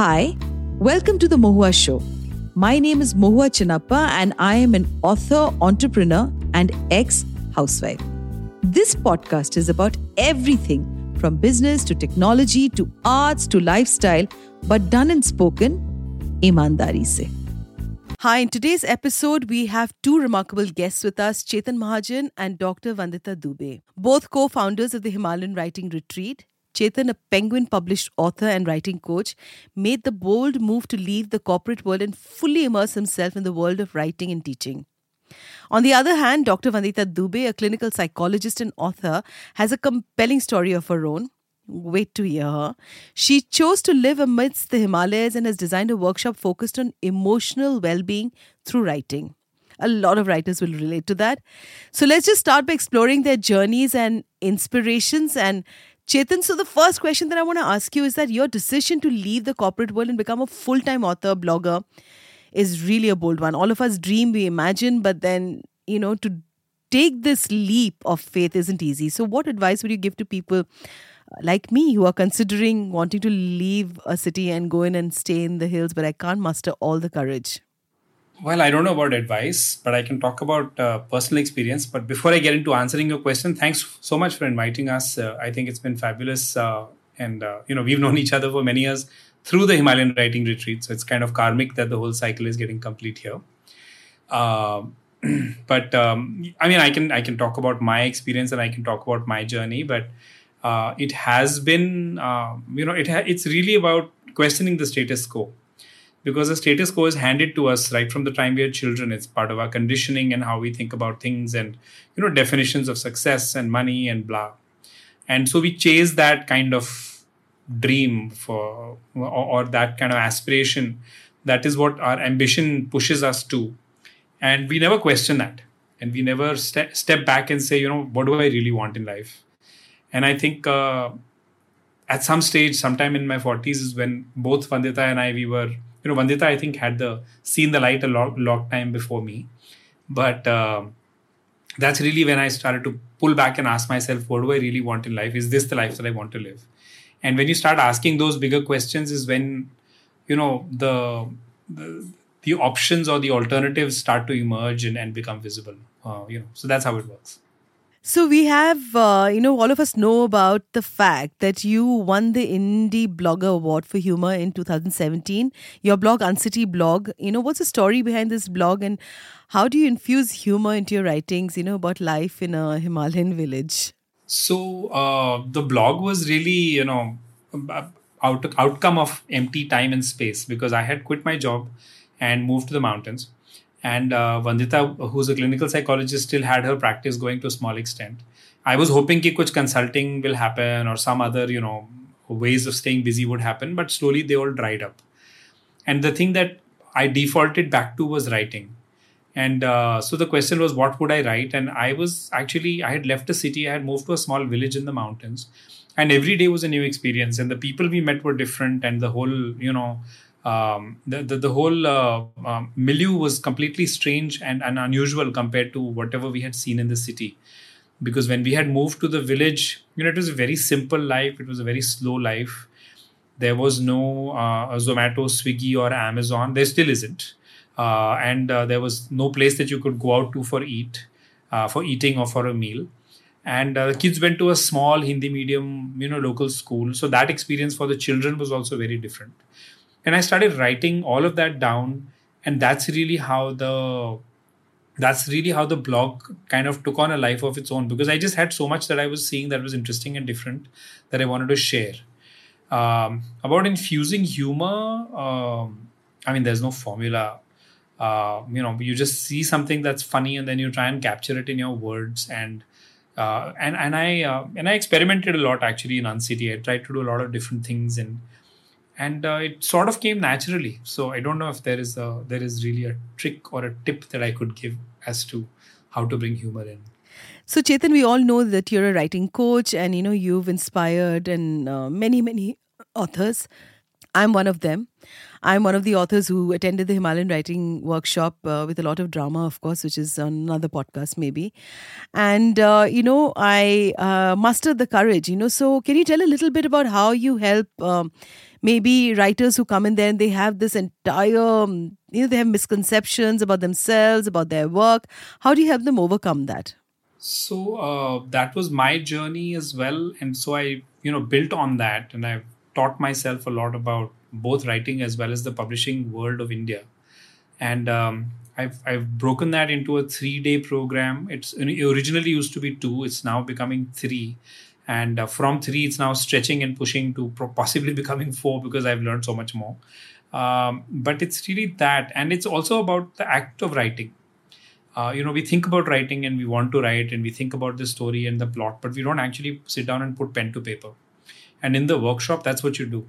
Hi, welcome to the Mohua Show. My name is Mohua Chinappa, and I am an author, entrepreneur, and ex housewife. This podcast is about everything from business to technology to arts to lifestyle, but done and spoken imandari se. Hi, in today's episode, we have two remarkable guests with us Chetan Mahajan and Dr. Vandita Dubey, both co founders of the Himalayan Writing Retreat. Chetan, a Penguin published author and writing coach, made the bold move to leave the corporate world and fully immerse himself in the world of writing and teaching. On the other hand, Dr. Vandita Dubey, a clinical psychologist and author, has a compelling story of her own. Wait to hear her. She chose to live amidst the Himalayas and has designed a workshop focused on emotional well being through writing. A lot of writers will relate to that. So let's just start by exploring their journeys and inspirations. And Chetan, so the first question that I want to ask you is that your decision to leave the corporate world and become a full time author, blogger, is really a bold one. All of us dream, we imagine, but then, you know, to take this leap of faith isn't easy. So, what advice would you give to people uh, like me who are considering wanting to leave a city and go in and stay in the hills, but I can't muster all the courage? Well, I don't know about advice, but I can talk about uh, personal experience. But before I get into answering your question, thanks so much for inviting us. Uh, I think it's been fabulous. Uh, and, uh, you know, we've known each other for many years through the Himalayan writing retreat. So it's kind of karmic that the whole cycle is getting complete here. Uh, but um, I mean, I can I can talk about my experience and I can talk about my journey. But uh, it has been, uh, you know, it ha- it's really about questioning the status quo because the status quo is handed to us right from the time we are children. It's part of our conditioning and how we think about things and you know definitions of success and money and blah. And so we chase that kind of dream for or, or that kind of aspiration that is what our ambition pushes us to and we never question that and we never ste- step back and say you know what do i really want in life and i think uh, at some stage sometime in my 40s is when both vandita and i we were you know vandita i think had the seen the light a lot, lot time before me. But uh, that's really when i started to pull back and ask myself what do i really want in life? Is this the life that i want to live? And when you start asking those bigger questions is when you know the the, the options or the alternatives start to emerge and, and become visible uh, you know. So that's how it works so we have, uh, you know, all of us know about the fact that you won the IndiBlogger Award for Humor in 2017. Your blog, Uncity Blog, you know, what's the story behind this blog and how do you infuse humor into your writings, you know, about life in a Himalayan village? So uh, the blog was really, you know, out, outcome of empty time and space because I had quit my job and moved to the mountains. And uh, Vandita, who's a clinical psychologist, still had her practice going to a small extent. I was hoping that consulting will happen or some other, you know, ways of staying busy would happen, but slowly they all dried up. And the thing that I defaulted back to was writing and uh, so the question was what would i write and i was actually i had left the city i had moved to a small village in the mountains and every day was a new experience and the people we met were different and the whole you know um, the, the, the whole uh, um, milieu was completely strange and, and unusual compared to whatever we had seen in the city because when we had moved to the village you know it was a very simple life it was a very slow life there was no uh, zomato swiggy or amazon there still isn't uh, and uh, there was no place that you could go out to for eat, uh, for eating or for a meal. And the kids went to a small Hindi medium, you know, local school. So that experience for the children was also very different. And I started writing all of that down, and that's really how the that's really how the blog kind of took on a life of its own because I just had so much that I was seeing that was interesting and different that I wanted to share. Um, about infusing humor, um, I mean, there's no formula uh, you know you just see something that's funny and then you try and capture it in your words and uh, and and I uh, and I experimented a lot actually in Uncity. I tried to do a lot of different things and and uh, it sort of came naturally. So I don't know if there is a there is really a trick or a tip that I could give as to how to bring humor in. So Chetan, we all know that you're a writing coach and you know you've inspired and uh, many many authors I'm one of them. I'm one of the authors who attended the Himalayan Writing Workshop uh, with a lot of drama, of course, which is on another podcast, maybe. And, uh, you know, I uh, mustered the courage, you know. So, can you tell a little bit about how you help um, maybe writers who come in there and they have this entire, um, you know, they have misconceptions about themselves, about their work? How do you help them overcome that? So, uh, that was my journey as well. And so I, you know, built on that and I've taught myself a lot about both writing as well as the publishing world of India. And um, I've, I've broken that into a three day program. It's it originally used to be two, it's now becoming three. And uh, from three, it's now stretching and pushing to possibly becoming four because I've learned so much more. Um, but it's really that. And it's also about the act of writing. Uh, you know, we think about writing and we want to write and we think about the story and the plot, but we don't actually sit down and put pen to paper. And in the workshop, that's what you do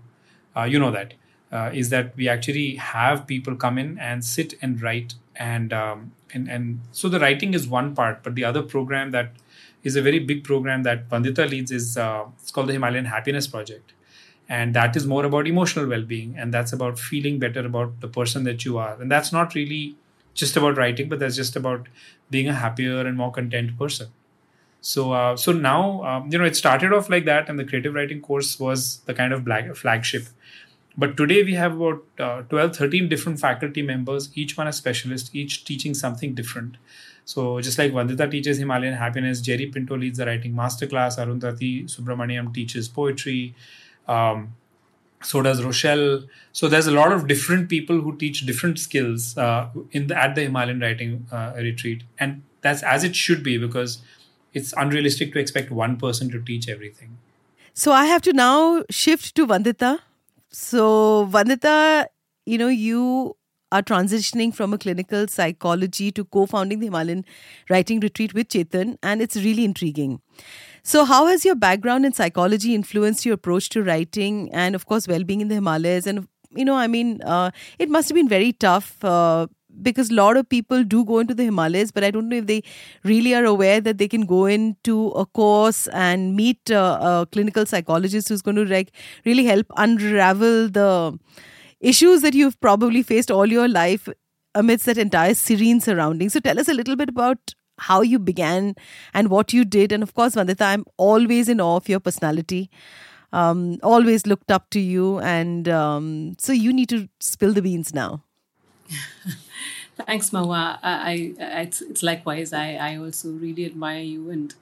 uh, you know that. Uh, is that we actually have people come in and sit and write and um, and and so the writing is one part but the other program that is a very big program that Vandita leads is uh, it's called the Himalayan Happiness Project. And that is more about emotional well-being and that's about feeling better about the person that you are. And that's not really just about writing but that's just about being a happier and more content person so uh, so now um, you know it started off like that and the creative writing course was the kind of black, flagship but today we have about uh, 12, 13 different faculty members, each one a specialist, each teaching something different. So just like Vandita teaches Himalayan happiness, Jerry Pinto leads the writing masterclass, Arundhati Subramaniam teaches poetry, um, so does Rochelle. So there's a lot of different people who teach different skills uh, in the, at the Himalayan writing uh, retreat, and that's as it should be because it's unrealistic to expect one person to teach everything. So I have to now shift to Vandita so, Vandita, you know, you are transitioning from a clinical psychology to co founding the Himalayan Writing Retreat with Chetan, and it's really intriguing. So, how has your background in psychology influenced your approach to writing and, of course, well being in the Himalayas? And, you know, I mean, uh, it must have been very tough uh, because a lot of people do go into the Himalayas, but I don't know if they really are aware that they can go into a course and meet a clinical psychologist who's going to like really help unravel the issues that you've probably faced all your life amidst that entire serene surrounding. So tell us a little bit about how you began and what you did. And of course, Vandita, I'm always in awe of your personality. Um, always looked up to you, and um, so you need to spill the beans now. Thanks, Mohua. I, I, it's, it's likewise. I, I also really admire you and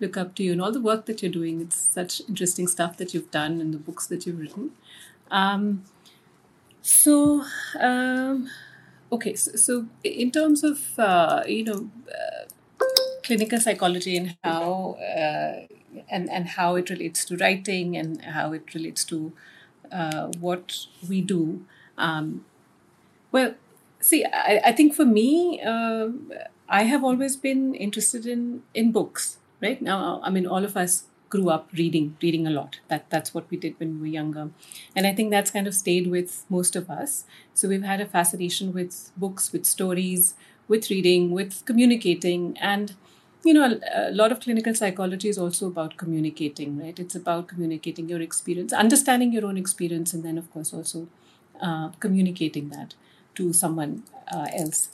look up to you and all the work that you're doing. It's such interesting stuff that you've done and the books that you've written. Um, so, um, okay, so, so, in terms of uh, you know uh, clinical psychology and how uh, and and how it relates to writing and how it relates to uh, what we do. Um, well, see i, I think for me uh, i have always been interested in in books right? Now i mean all of us grew up reading reading a lot. That that's what we did when we were younger. And i think that's kind of stayed with most of us. So we've had a fascination with books with stories with reading with communicating. And you know a, lot of clinical psychology is also about communicating right? It's about communicating your experience understanding your own experience and then of course also uh, communicating that to someone uh, else.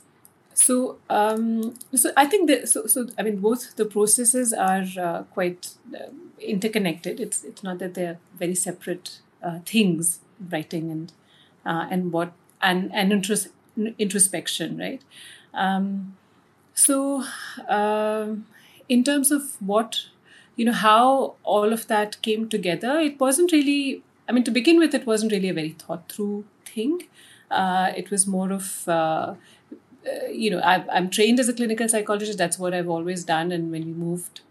So, um, so I think that so, so I mean both the processes are uh, quite uh, interconnected. It's it's not that they're very separate uh, things, writing and uh, and what and and intros- introspection, right? Um, so, um, in terms of what you know, how all of that came together, it wasn't really. I mean, to begin with, it wasn't really a very thought through thing. Uh, it was more of, uh, uh, you know, I, I'm trained as a clinical psychologist. That's what I've always done. And when we moved,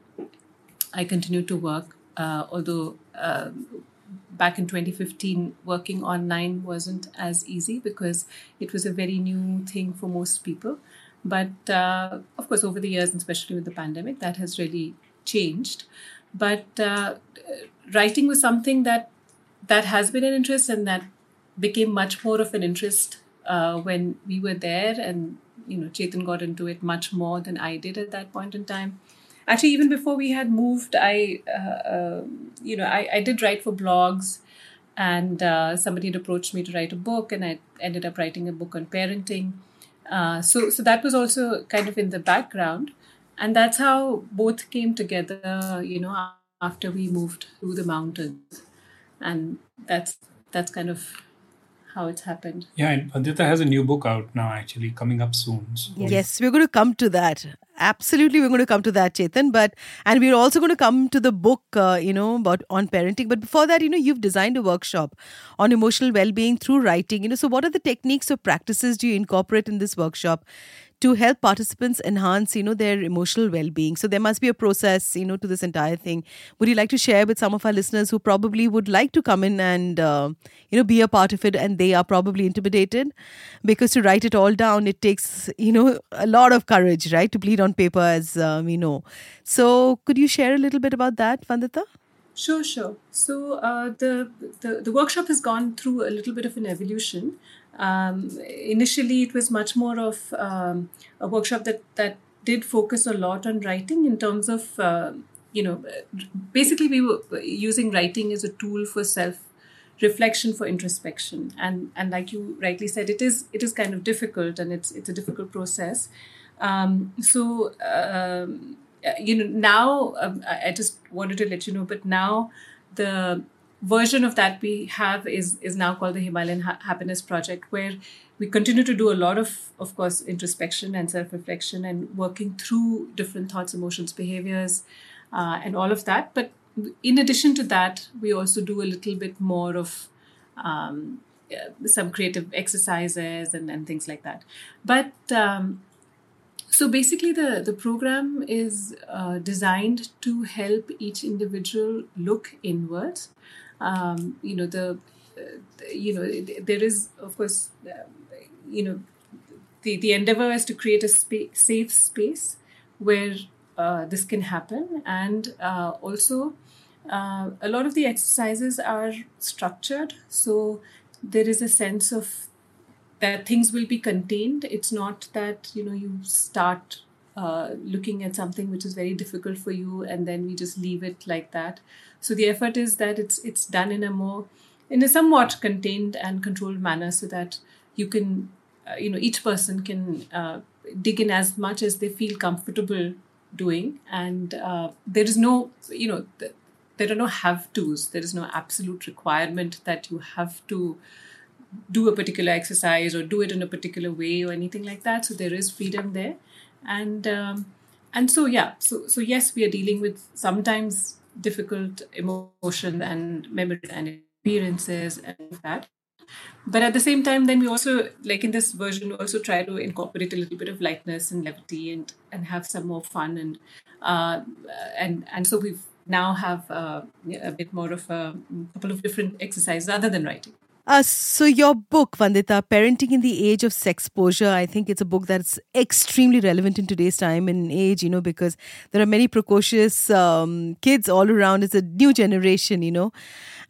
I continued to work, uh, although um, back in 2015, working online wasn't as easy because it was a very new thing for most people. But uh, of course, over the years, and especially with the pandemic, that has really changed. But writing was something that that has been an interest and that became much more of an interest uh, when we were there, and you know, Chetan got into it much more than I did at that point in time. Actually, even before we had moved, I, uh, uh, you know, I, I did write for blogs, and uh, somebody had approached me to write a book, and I ended up writing a book on parenting. Uh, so, so that was also kind of in the background, and that's how both came together. You know, after we moved to the mountains, and that's that's kind of how it's happened. Yeah, and Vandita has a new book out now, actually, coming up soon. So. Yes, we're going to come to that. Absolutely, we're going to come to that, Chetan. But and we're also going to come to the book, uh, you know, about on parenting. But before that, you know, you've designed a workshop on emotional well-being through writing. You know, so what are the techniques or practices do you incorporate in this workshop? To help participants enhance you know their emotional well-being. So there must be a process you know to this entire thing. Would you like to share with some of our listeners who probably would like to come in and uh, you know be a part of it and they are probably intimidated? Because to write it all down it takes you know a lot of courage right to bleed on paper as uh, we know. So could you share a little bit about that vandita? Sure, sure. So uh, the, the the workshop has gone through a little bit of an evolution. Um, initially, it was much more of um, a workshop that that did focus a lot on writing in terms of uh, you know basically we were using writing as a tool for self reflection for introspection. And and like you rightly said it is it is kind of difficult and it's it's a difficult process. Um, so um, uh, you know now um, I just wanted to let you know, but now the version of that we have is is now called the Himalayan ha- Happiness Project, where we continue to do a lot of, of course, introspection and self reflection and working through different thoughts, emotions, behaviors, uh, and all of that. But in addition to that, we also do a little bit more of um, some creative exercises and, and things like that. But um, so basically, the, the program is uh, designed to help each individual look inwards. Um, you know, the, uh, you know, there is, of course, uh, you know, the, the endeavor is to create a spa- safe space where uh, this can happen. And uh, also, uh, a lot of the exercises are structured. So there is a sense of that things will be contained. It's not that you know you start uh, looking at something which is very difficult for you and then we just leave it like that. So the effort is that it's it's done in a more in a somewhat contained and controlled manner so that you can uh, you know each person can uh, dig in as much as they feel comfortable doing and uh, there is no you know there are no have to's there is no absolute requirement that you have to do a particular exercise or do it in a particular way or anything like that. So there is freedom there, and um, and so yeah, so so yes, we are dealing with sometimes difficult emotion and memories and experiences and that. But at the same time, then we also like in this version, also try to incorporate a little bit of lightness and levity and and have some more fun and uh, and and so we've now have uh, a bit more of a couple of different exercises other than writing. Uh, so your book, Vandita, Parenting in the Age of Sexposure, I think it's a book that's extremely relevant in today's time and age, you know, because there are many precocious um, kids all around. It's a new generation, you know,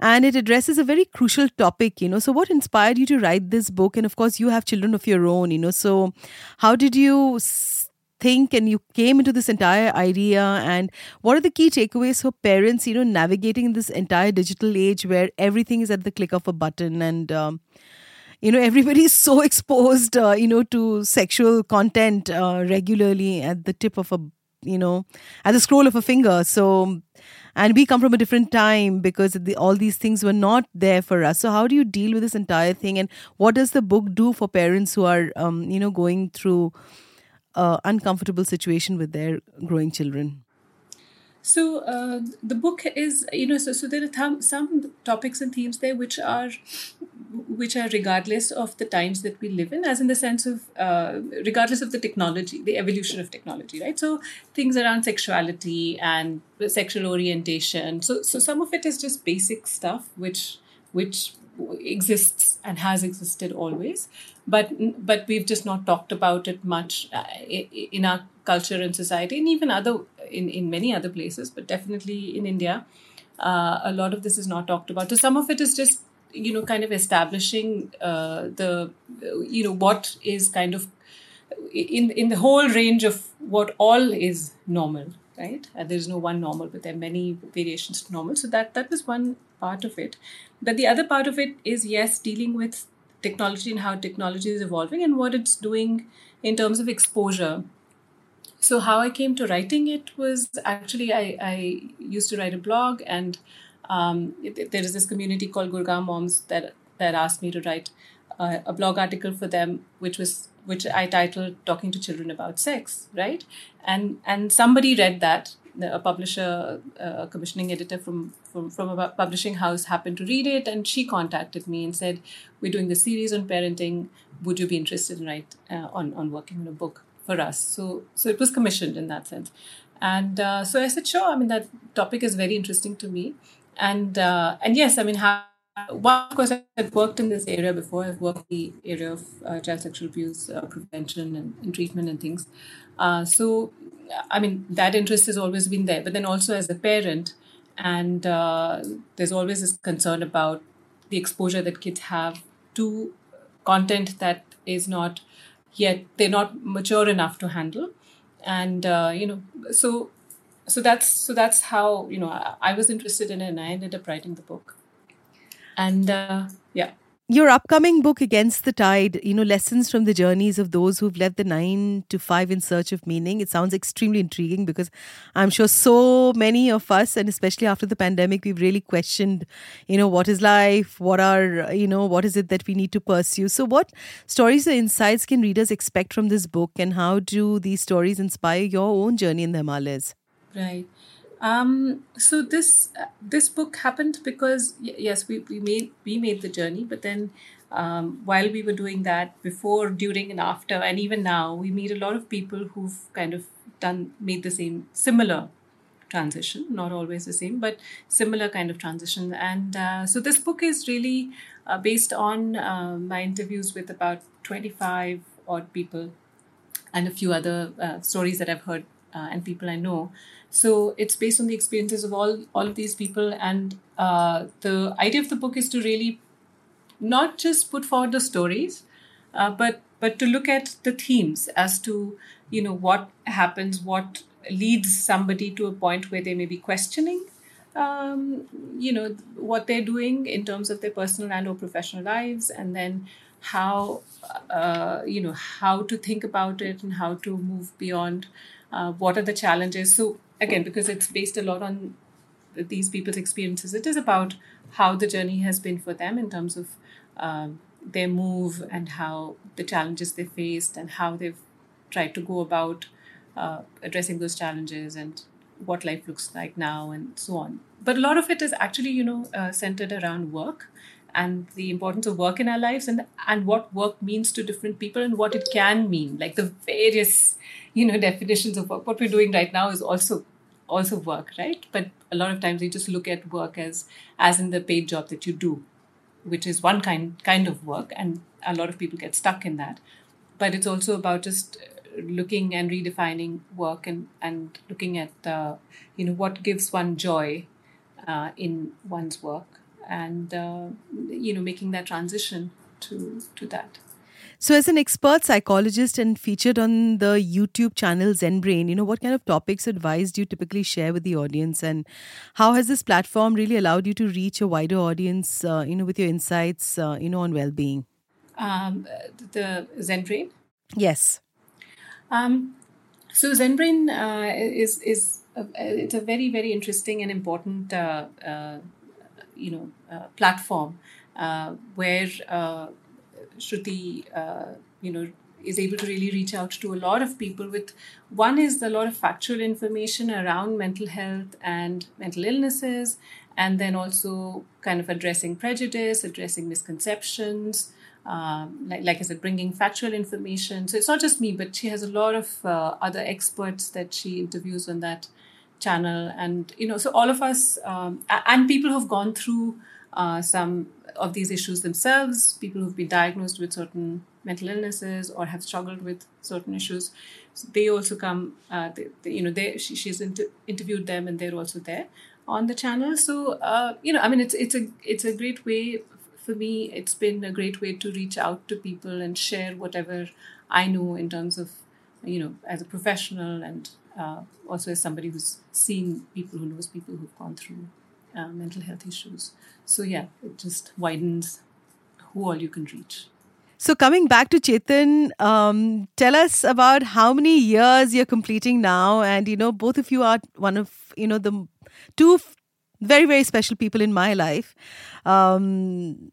and it addresses a very crucial topic, you know. So what inspired you to write this book? And of course, you have children of your own, you know. So how did you think and you came into this entire idea and what are the key takeaways for parents you know navigating this entire digital age where everything is at the click of a button and um, you know everybody is so exposed uh, you know to sexual content uh, regularly at the tip of a you know at the scroll of a finger. So and we come from a different time because the, all these things were not there for us. So how do you deal with this entire thing and what does the book do for parents who are um, you know going through uh, uncomfortable situation with their growing children? So uh, the book is, you know, so so there are th- some topics and themes there which are, which are regardless of the times that we live in, as in the sense of uh, regardless of the technology, the evolution of technology, right? So things around sexuality and sexual orientation. So so some of it is just basic stuff which which exists and has existed always but but we've just not talked about it much uh, in our culture and society and even other in, in many other places but definitely in india uh, a lot of this is not talked about so some of it is just you know kind of establishing uh, the you know what is kind of in in the whole range of what all is normal right? Uh, there's no one normal, but there are many variations to normal. So that that was one part of it. But the other part of it is, yes, dealing with technology and how technology is evolving and what it's doing in terms of exposure. So, how I came to writing it was actually I, I used to write a blog, and um, there is this community called Gurgaon Moms that, that asked me to write uh, a blog article for them, which was which I titled "Talking to Children About Sex," right? And and somebody read that. A publisher, a commissioning editor from, from from a publishing house happened to read it, and she contacted me and said, "We're doing a series on parenting. Would you be interested in write uh, on on working on a book for us?" So so it was commissioned in that sense, and uh, so I said, "Sure." I mean that topic is very interesting to me, and uh, and yes, I mean how one, of course, I've worked in this area before. I've worked in the area of uh, child sexual abuse uh, prevention and, and, treatment and things. Uh, so, I mean, that interest has always been there. But then also as a parent, and uh, there's always this concern about the exposure that kids have to content that is not yet they're not mature enough to handle, and uh, you know, so so that's so that's how you know I, I was interested in it, and I ended up writing the book. And uh, yeah your upcoming book against the tide you know lessons from the journeys of those who've left the 9 to 5 in search of meaning. It sounds extremely intriguing because i'm sure so many of us and especially after the pandemic we've really questioned you know what is life? What are you know what is it that we need to pursue? So what stories or insights can readers expect from this book and how do these stories inspire your own journey in the himalayas? Right um, so this uh, this book happened because yes, we, we made we made the journey, but then um, while we were doing that, before, during, and after, and even now, we meet a lot of people who've kind of done made the same similar transition, not always the same, but similar kind of transition. And uh, so this book is really uh, based on uh, my interviews with about 25 odd people and a few other uh, stories that I've heard uh, and people I know. So it's based on the experiences of all all of these people, and uh, the idea of the book is to really not just put forward the stories, uh, but but to look at the themes as to you know what happens, what leads somebody to a point where they may be questioning um, you know what they're doing in terms of their personal and or professional lives and then how uh, you know how to think about it and how to move beyond uh, what are the challenges. So again because it's based a lot on these people's experiences. It is about how the journey has been for them in terms of um, their move and how the challenges they faced and how they've tried to go about uh, addressing those challenges and what life looks like now and so on. But a lot of it is actually you know uh, centered around work and the importance of work in our lives and and what work means to different people and what it can mean. Like the various you know definitions of work. What we're doing right now is also also work right? But a lot of times we just look at work as as in the paid job that you do which is one kind kind of work and a lot of people get stuck in that. But it's also about just looking and redefining work and and looking at uh, you know what gives one joy uh, in one's work and uh, you know making that transition to to that so, as an expert psychologist and featured on the YouTube channel Zen Brain, you know, what kind of topics advice do you typically share with the audience, and how has this platform really allowed you to reach a wider audience, uh, you know, with your insights, uh, you know, on well-being? Um, the Zen Brain. Yes. Um, so Zen Brain uh, is is a, it's a very very interesting and important uh, uh, you know uh, platform where Shruti, uh, you know, is able to really reach out to a lot of people with one is a lot of factual information around mental health and mental illnesses and then also kind of addressing prejudice addressing misconceptions um, like, like i said bringing factual information. So it's not just me but she has a lot of uh, other experts that she interviews on that channel. And you know so all of us um, and people who've gone through uh, some of these issues themselves, people who've been diagnosed with certain mental illnesses or have struggled with certain issues. They also come, uh, they, they, you know, they, she, she's inter- interviewed them and they're also there on the channel. So, uh, you know, I mean, it's, it's, a, it's a great way for me. It's been a great way to reach out to people and share whatever I know in terms of, you know, as a professional and uh, also as somebody who's seen people who knows people who've gone through uh, mental health issues. So yeah, it just widens who all you can reach. So coming back to Chetan, um, tell us about how many years you're completing now, and you know both of you are one of you know the two very very special people in my life. Um,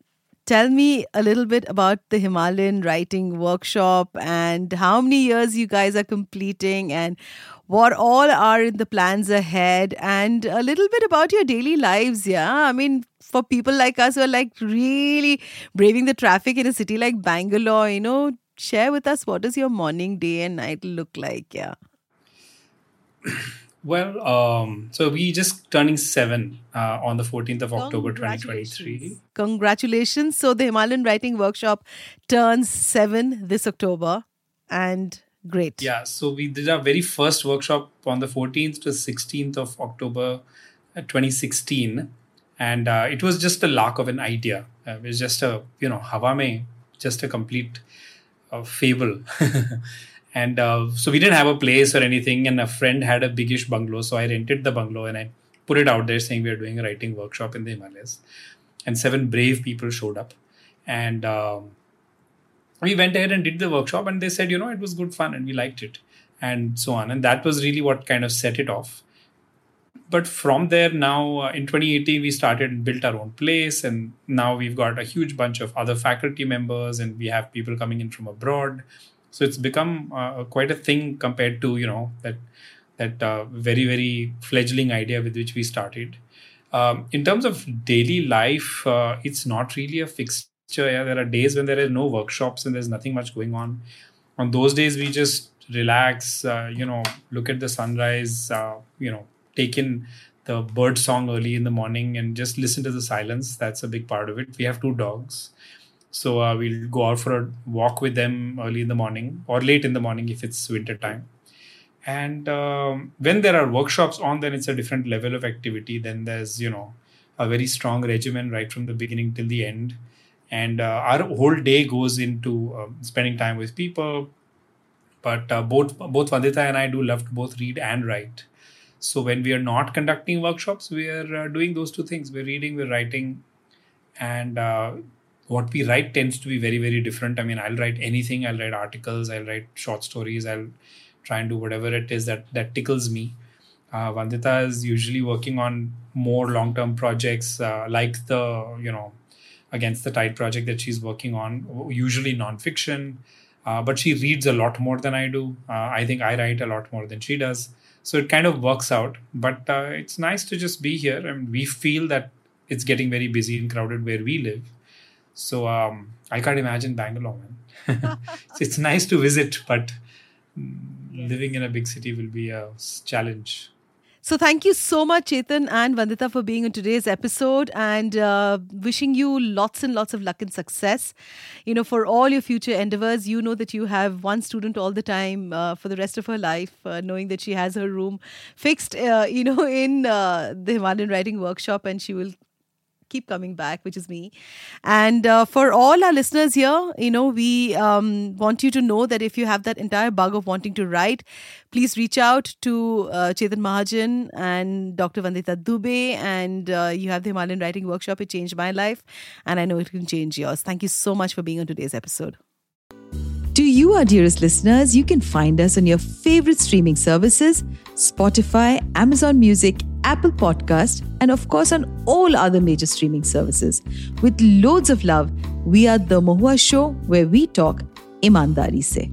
tell me a little bit about the Himalayan writing workshop and how many years you guys are completing and what all are in the plans ahead and a little bit about your daily lives. Yeah. I mean, for people like us who are like really braving the traffic in a city like Bangalore, you know, share with us what does your morning, day, and night look like? Yeah. Well, um, so we just turning seven uh, on the 14th of October 2023. Congratulations. So the Himalayan Writing Workshop turns seven this October and great. Yeah, so we did our very first workshop on the 14th to 16th of October uh, 2016. And uh, it was just a lark of an idea. Uh, it was just a, you know, Hawa mein, just a complete uh, fable. And uh, so we didn't have a place or anything. And a friend had a biggish bungalow. So I rented the bungalow and I put it out there saying we are doing a writing workshop in the Himalayas. And seven brave people showed up. And um, we went ahead and did the workshop. And they said, you know, it was good fun and we liked it. And so on. And that was really what kind of set it off. But from there, now uh, in 2018, we started and built our own place. And now we've got a huge bunch of other faculty members and we have people coming in from abroad so it's become uh, quite a thing compared to you know that that uh, very very fledgling idea with which we started. Um, in terms of daily life uh, it's not really a fixture. Yeah, there are days when there are no workshops and there's nothing much going on. On those days we just relax uh, you know look at the sunrise uh, you know take in the bird song early in the morning and just listen to the silence. That's a big part of it. We have two dogs so uh, we'll go out for a walk with them early in the morning or late in the morning if it's winter time. And um, when there are workshops on, then it's a different level of activity. Then there's you know a very strong regimen right from the beginning till the end. And uh, our whole day goes into um, spending time with people. But uh, both both Vandita and I do love to both read and write. So when we are not conducting workshops, we are uh, doing those two things. We're reading, we're writing, and uh, what we write tends to be very very different. I mean i'll write anything. I'll write articles. I'll write short stories. I'll try and do whatever it is that that tickles me. Uh, vandita is usually working on more long term projects uh, like the you know against the tide project that she's working on usually non-fiction. Uh, but she reads a lot more than i do. Uh, i think i write a lot more than she does. So it kind of works out. But uh, it's nice to just be here and we feel that it's getting very busy and crowded where we live so um, I can't imagine Bangalore, man. it's, nice to visit, but living in a big city will be a challenge. So thank you so much, Chetan and Vandita, for being on today's episode, and uh, wishing you lots and lots of luck and success. You know, for all your future endeavors, you know that you have one student all the time uh, for the rest of her life, uh, knowing that she has her room fixed, uh, you know, in uh, the Himalayan Writing Workshop, and she will keep coming back, which is me. And uh, for all our listeners here, you know, we um, want you to know that if you have that entire bug of wanting to write, please reach out to uh, Chetan Mahajan and Dr. Vandita Dubey. And uh, you have the Himalayan Writing Workshop. It changed my life, and I know it can change yours. Thank you so much for being on today's episode. To you, our dearest listeners, you can find us on your favorite streaming services Spotify, Amazon Music, Apple Podcast, and of course on all other major streaming services. With loads of love, we are The Mohua Show, where we talk imandari se.